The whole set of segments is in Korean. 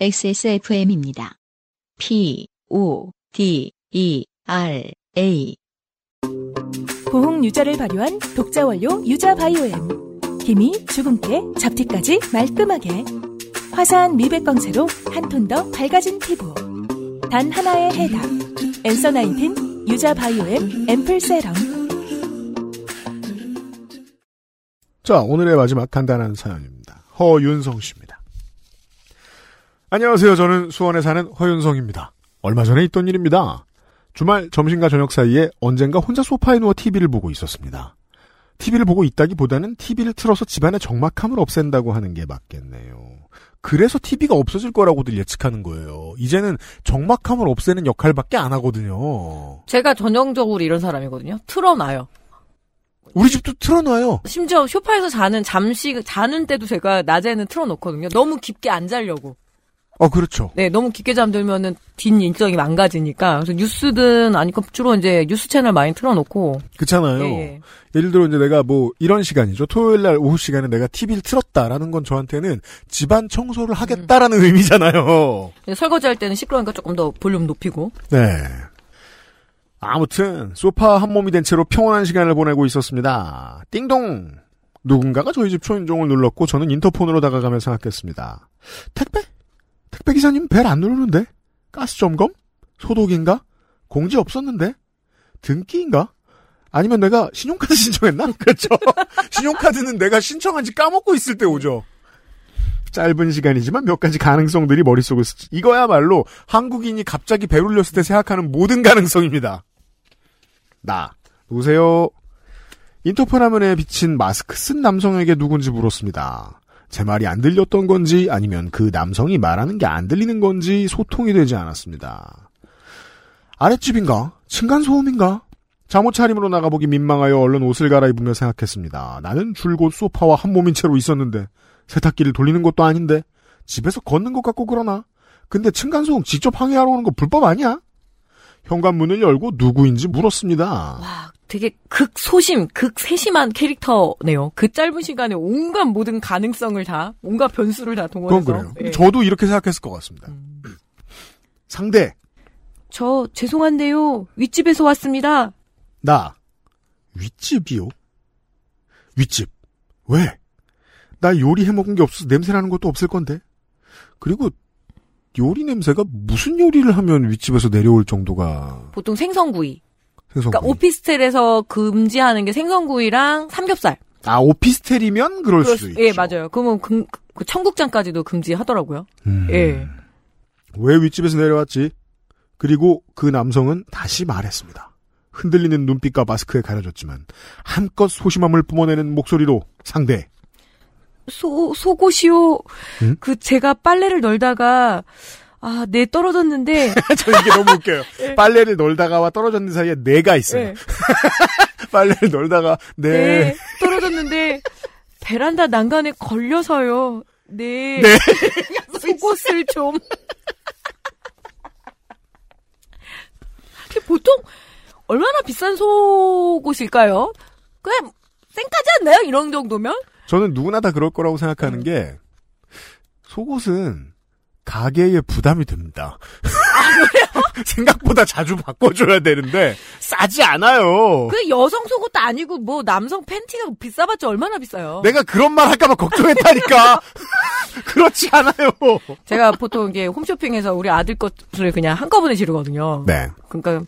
XSFM입니다. P, O, D, E, R, A. 보홍 유자를 발효한 독자 원료 유자 바이오엠. 힘이 주근깨, 잡티까지 말끔하게. 화사한 미백 광채로 한 톤 더 밝아진 피부. 단 하나의 해답. 엔서 나인틴 유자 바이오엠 앰플 세럼. 자, 오늘의 마지막 간단한 사연입니다. 허윤성 씨입니다. 안녕하세요. 저는 수원에 사는 허윤성입니다. 얼마 전에 있던 일입니다. 주말 점심과 저녁 사이에 언젠가 혼자 소파에 누워 TV를 보고 있었습니다. TV를 보고 있다기보다는 TV를 틀어서 집안의 적막함을 없앤다고 하는 게 맞겠네요. 그래서 TV가 없어질 거라고들 예측하는 거예요. 이제는 적막함을 없애는 역할밖에 안 하거든요. 제가 전형적으로 이런 사람이거든요. 틀어놔요. 우리 집도 틀어놔요. 심지어 쇼파에서 자는 잠시 자는 때도 제가 낮에는 틀어놓거든요. 너무 깊게 안 자려고. 어, 그렇죠. 네, 너무 깊게 잠들면은 뒷 인적이 망가지니까. 그래서 뉴스든 아니면 주로 이제 뉴스 채널 많이 틀어놓고. 그렇잖아요. 예, 예. 예 를 들어 이제 내가 뭐 이런 시간이죠. 토요일 날 오후 시간에 내가 TV를 틀었다라는 건 저한테는 집안 청소를 하겠다라는 의미잖아요. 네, 설거지 할 때는 시끄러우니까 조금 더 볼륨 높이고. 네. 아무튼 소파 한 몸이 된 채로 평온한 시간을 보내고 있었습니다. 띵동. 누군가가 저희 집 초인종을 눌렀고 저는 인터폰으로 다가가며 생각했습니다. 택배? 택배 기사님 벨 안 누르는데? 가스 점검? 소독인가? 공지 없었는데? 등기인가? 아니면 내가 신용카드 신청했나? 그렇죠. 신용카드는 내가 신청한지 까먹고 있을 때 오죠. 짧은 시간이지만 몇 가지 가능성들이 머릿속을 스치. 이거야말로 한국인이 갑자기 배 울렸을 때 생각하는 모든 가능성입니다. 나. 누구세요? 인터폰 화면에 비친 마스크 쓴 남성에게 누군지 물었습니다. 제 말이 안 들렸던 건지 아니면 그 남성이 말하는 게 안 들리는 건지 소통이 되지 않았습니다. 아랫집인가? 층간소음인가? 잠옷 차림으로 나가보기 민망하여 얼른 옷을 갈아입으며 생각했습니다. 나는 줄곧 소파와 한 몸인 채로 있었는데 세탁기를 돌리는 것도 아닌데 집에서 걷는 것 같고 그러나 근데 층간소음 직접 항의하러 오는 거 불법 아니야? 현관문을 열고 누구인지 물었습니다. 와, 되게 극소심, 극세심한 캐릭터네요. 그 짧은 시간에 온갖 모든 가능성을 다, 온갖 변수를 다 동원해서. 그건 그래요. 예. 저도 이렇게 생각했을 것 같습니다. 음. 상대 저 죄송한데요. 윗집에서 왔습니다. 나 윗집이요? 윗집 왜? 나 요리 해 먹은 게 없어서 냄새 나는 것도 없을 건데 그리고 요리 냄새가 무슨 요리를 하면 윗집에서 내려올 정도가 보통 생선구이. 생선 그러니까 오피스텔에서 금지하는 게 생선구이랑 삼겹살. 아 오피스텔이면 그럴 그럴 수- 있죠. 예, 맞아요. 그러면 금, 그 청국장까지도 금지하더라고요. 음. 예. 왜 윗집에서 내려왔지? 그리고 그 남성은 다시 말했습니다. 흔들리는 눈빛과 마스크에 가려졌지만 한껏 소심함을 뿜어내는 목소리로 상대 소, 속옷이요. 응? 그 제가 빨래를 널다가, 아, 네, 떨어졌는데. 저 이게 너무 웃겨요. 예. 빨래를 널다가와 떨어졌는 사이에 내가 있어요. 네, 빨래를 널다가 네. 네, 떨어졌는데, 베란다 난간에 걸려서요. 네. 네. 속옷을 좀. 보통, 얼마나 비싼 속옷일까요? 그냥, 쌩까지 않나요? 이런 정도면? 저는 누구나 다 그럴 거라고 생각하는 게 속옷은 가게에 부담이 됩니다. 생각보다 자주 바꿔줘야 되는데 싸지 않아요. 그 여성 속옷도 아니고, 뭐, 남성 팬티가 비싸봤자 얼마나 비싸요? 내가 그런 말 할까봐 걱정했다니까. 그렇지 않아요. 제가 보통 이게 홈쇼핑에서 우리 아들 것을 그냥 한꺼번에 지르거든요. 네. 그러니까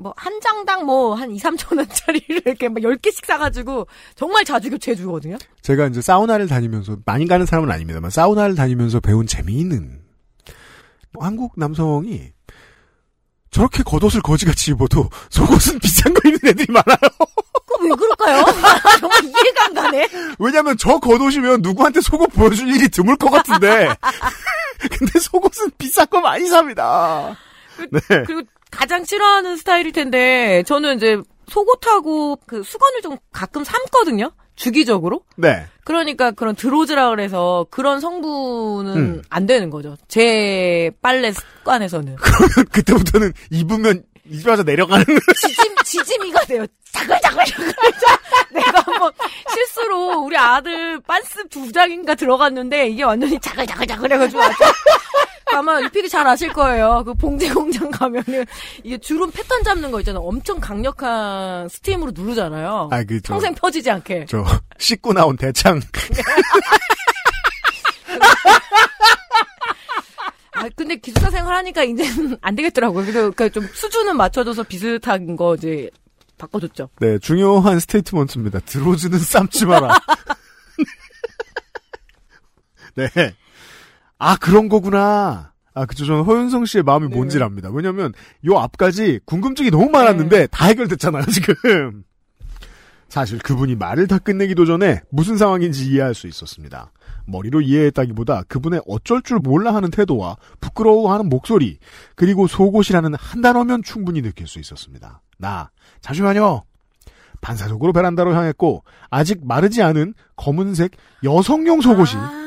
뭐 한 장당 뭐 한 2, 3천 원짜리를 이렇게 막 10개씩 사가지고 정말 자주 교체해 주거든요. 제가 이제 사우나를 다니면서 많이 가는 사람은 아닙니다만 사우나를 다니면서 배운 재미있는 뭐 한국 남성이 저렇게 겉옷을 거지같이 입어도 속옷은 비싼 거 입는 애들이 많아요. 그거 왜 그럴까요? 정말 이해가 안 가네. 왜냐면 저 겉옷이면 누구한테 속옷 보여줄 일이 드물 것 같은데. 근데 속옷은 비싼 거 많이 삽니다. 네. 그리고 가장 싫어하는 스타일일 텐데 저는 이제 속옷하고 그 수건을 좀 가끔 삶거든요. 주기적으로. 네. 그러니까 그런 드로즈라 그래서 그런 성분은 음. 안 되는 거죠. 제 빨래 습관에서는. 그러면 그때부터는 입으면 입에서 내려가는 지짐, 지짐이가 돼요. 자글자글, 자글자. 내가 한번 실수로 우리 아들 빤스 두 장인가 들어갔는데 이게 완전히 자글자글 자글 해가지고 아마 유피디 잘 아실 거예요. 그 봉제 공장 가면은 이게 주름 패턴 잡는 거 있잖아요. 엄청 강력한 스팀으로 누르잖아요. 아, 그, 저, 평생 펴지지 않게. 저, 씻고 나온 대창. 아, 근데 기숙사 생활하니까 이제는 안 되겠더라고요. 그래서 그좀 수준은 맞춰줘서 비슷한 거 이제 바꿔줬죠. 네, 중요한 스테이트먼트입니다. 들어주는 쌈지 마라. 네. 아, 그런 거구나. 아, 그죠. 저는 허윤성 씨의 마음이 네. 뭔지 압니다. 왜냐면, 요 앞까지 궁금증이 너무 많았는데, 다 해결됐잖아요, 지금. 사실 그분이 말을 다 끝내기도 전에 무슨 상황인지 이해할 수 있었습니다. 머리로 이해했다기보다 그분의 어쩔 줄 몰라 하는 태도와 부끄러워하는 목소리, 그리고 속옷이라는 한 단어면 충분히 느낄 수 있었습니다. 나, 잠시만요. 반사적으로 베란다로 향했고, 아직 마르지 않은 검은색 여성용 속옷이 아,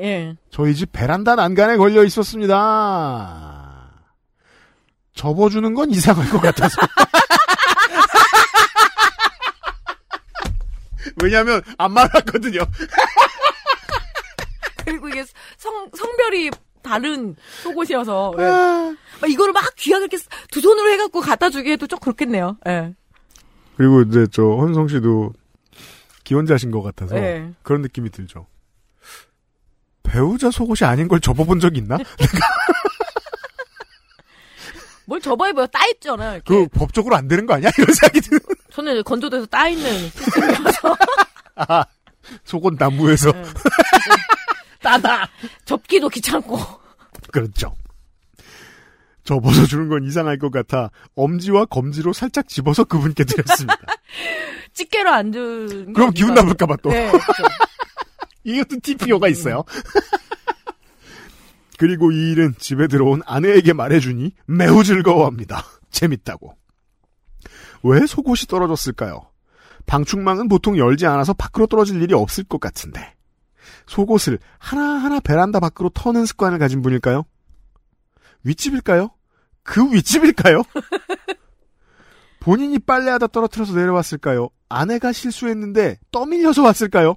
예. 저희 집 베란다 난간에 걸려 있었습니다. 접어주는 건 이상할 것 같아서. 왜냐면 안 말랐거든요. 그리고 이게 성, 성별이 다른 속옷이어서. 예. 아. 막 이거를 막 귀하게 이렇게 두 손으로 해갖고 갖다 주기에도 좀 그렇겠네요. 예. 그리고 이제 저 헌성 씨도 기혼자신 것 같아서 예. 그런 느낌이 들죠. 배우자 속옷이 아닌 걸 접어본 적 있나? 뭘 접어입어요? 따 있잖아요. 이렇게. 그 법적으로 안 되는 거 아니야? 이런 생각이 드는. 저는 건조돼서 따 있는 시스템이라서. 아, 속옷 나무에서 예. 따다. 접기도 귀찮고. 그렇죠. 접어서 주는 건 이상할 것 같아 엄지와 검지로 살짝 집어서 그분께 드렸습니다. 집게로 안 준. 게 그럼 기분 아닌가. 나쁠까봐 또. 네, 그렇죠. 이것도 TPO가 있어요. 그리고 이 일은 집에 들어온 아내에게 말해주니 매우 즐거워합니다. 재밌다고. 왜 속옷이 떨어졌을까요? 방충망은 보통 열지 않아서 밖으로 떨어질 일이 없을 것 같은데. 속옷을 하나하나 베란다 밖으로 터는 습관을 가진 분일까요? 윗집일까요? 그 윗집일까요? 본인이 빨래하다 떨어뜨려서 내려왔을까요? 아내가 실수했는데 떠밀려서 왔을까요?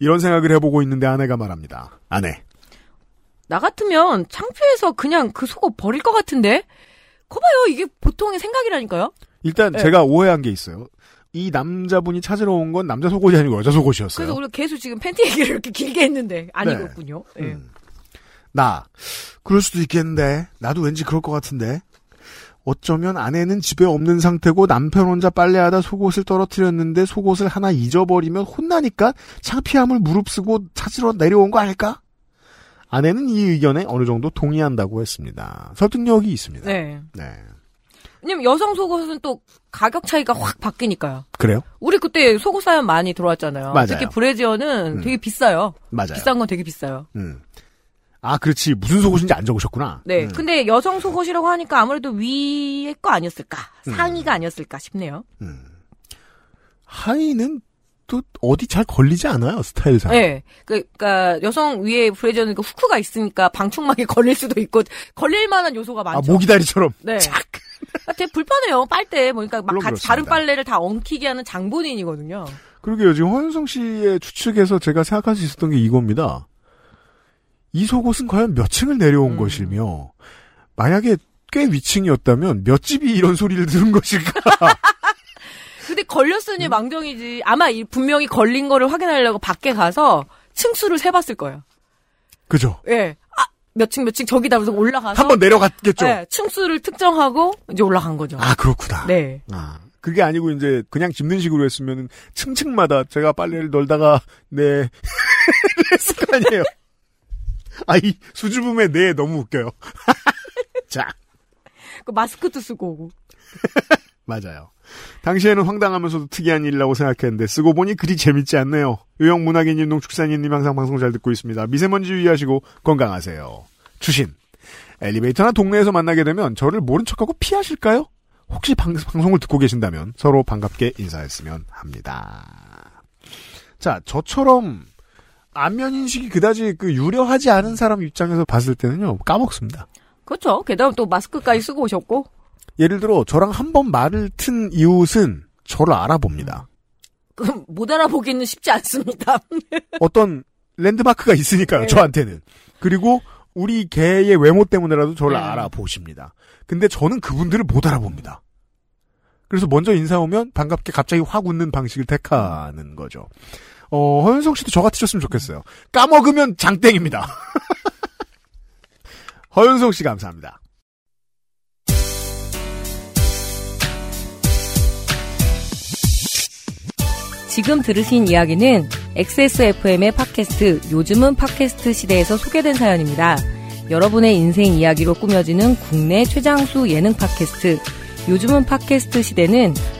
이런 생각을 해보고 있는데 아내가 말합니다. 아내. 나 같으면 창피해서 그냥 그 속옷 버릴 것 같은데? 거봐요. 이게 보통의 생각이라니까요? 일단 네. 제가 오해한 게 있어요. 이 남자분이 찾으러 온 건 남자 속옷이 아니고 여자 속옷이었어요. 그래서 우리가 계속 지금 팬티 얘기를 이렇게 길게 했는데 아니었군요. 예. 음. 나 그럴 수도 있겠는데 나도 왠지 그럴 것 같은데 어쩌면 아내는 집에 없는 상태고 남편 혼자 빨래하다 속옷을 떨어뜨렸는데 속옷을 하나 잊어버리면 혼나니까 창피함을 무릅쓰고 찾으러 내려온 거 아닐까? 아내는 이 의견에 어느 정도 동의한다고 했습니다. 설득력이 있습니다. 네. 네. 왜냐면 여성 속옷은 또 가격 차이가 확 바뀌니까요. 그래요? 우리 그때 속옷 사연 많이 들어왔잖아요. 맞아요. 특히 브래지어는 음. 되게 비싸요. 맞아요. 비싼 건 되게 비싸요. 음. 아, 그렇지. 무슨 속옷인지 안 적으셨구나. 네. 음. 근데 여성 속옷이라고 하니까 아무래도 위의 거 아니었을까? 음. 상의가 아니었을까 싶네요. 음. 하의는 또 어디 잘 걸리지 않아요, 스타일상. 네. 그러니까 여성 위에 브래지어는 그 후크가 있으니까 방충망에 걸릴 수도 있고 걸릴 만한 요소가 아, 많죠. 모기다리처럼. 네. 아, 되게 불편해요. 빨대 보니까 막 물론 같이 그렇습니다. 다른 빨래를 다 엉키게 하는 장본인이거든요. 그러게요. 지금 허윤성 씨의 추측에서 제가 생각할 수 있었던 게 이겁니다. 이 속옷은 과연 몇 층을 내려온 음. 것이며, 만약에 꽤 위층이었다면 몇 집이 이런 소리를 들은 것일까? 근데 걸렸으니 망정이지. 아마 이 분명히 걸린 거를 확인하려고 밖에 가서 층수를 세봤을 거예요. 그죠? 예. 아, 몇 층 몇 층 저기다 그래서 올라가서 한번 내려갔겠죠? 예, 층수를 특정하고 이제 올라간 거죠. 아, 그렇구나. 네. 아, 그게 아니고 이제 그냥 짚는 식으로 했으면은 층층마다 제가 빨래를 널다가 네 했을 거 아니에요. 아이 수줍음의 네 너무 웃겨요. 자 그 마스크도 쓰고 오고. 맞아요. 당시에는 황당하면서도 특이한 일이라고 생각했는데 쓰고 보니 그리 재밌지 않네요. 유형 문학인님 농축산인님 항상 방송 잘 듣고 있습니다. 미세먼지 유의하시고 건강하세요. 추신 엘리베이터나 동네에서 만나게 되면 저를 모른 척하고 피하실까요? 혹시 방, 방송을 듣고 계신다면 서로 반갑게 인사했으면 합니다. 자, 저처럼 안면 인식이 그다지 그 유려하지 않은 사람 입장에서 봤을 때는요 까먹습니다. 그렇죠. 게다가 또 마스크까지 쓰고 오셨고. 예를 들어 저랑 한 번 말을 튼 이웃은 저를 알아봅니다. 그럼 못 알아보기는 쉽지 않습니다. 어떤 랜드마크가 있으니까요, 네. 저한테는. 그리고, 우리 개의 외모 때문에라도 저를 네. 알아보십니다. 근데 저는 그분들을 못 알아봅니다. 그래서 먼저 인사 오면 반갑게 갑자기 확 웃는 방식을 택하는 거죠. 어, 허윤성 씨도 저 같으셨으면 좋겠어요. 까먹으면 장땡입니다. 허윤성 씨 감사합니다. 지금 들으신 이야기는 XSFM의 팟캐스트 요즘은 팟캐스트 시대에서 소개된 사연입니다. 여러분의 인생 이야기로 꾸며지는 국내 최장수 예능 팟캐스트 요즘은 팟캐스트 시대는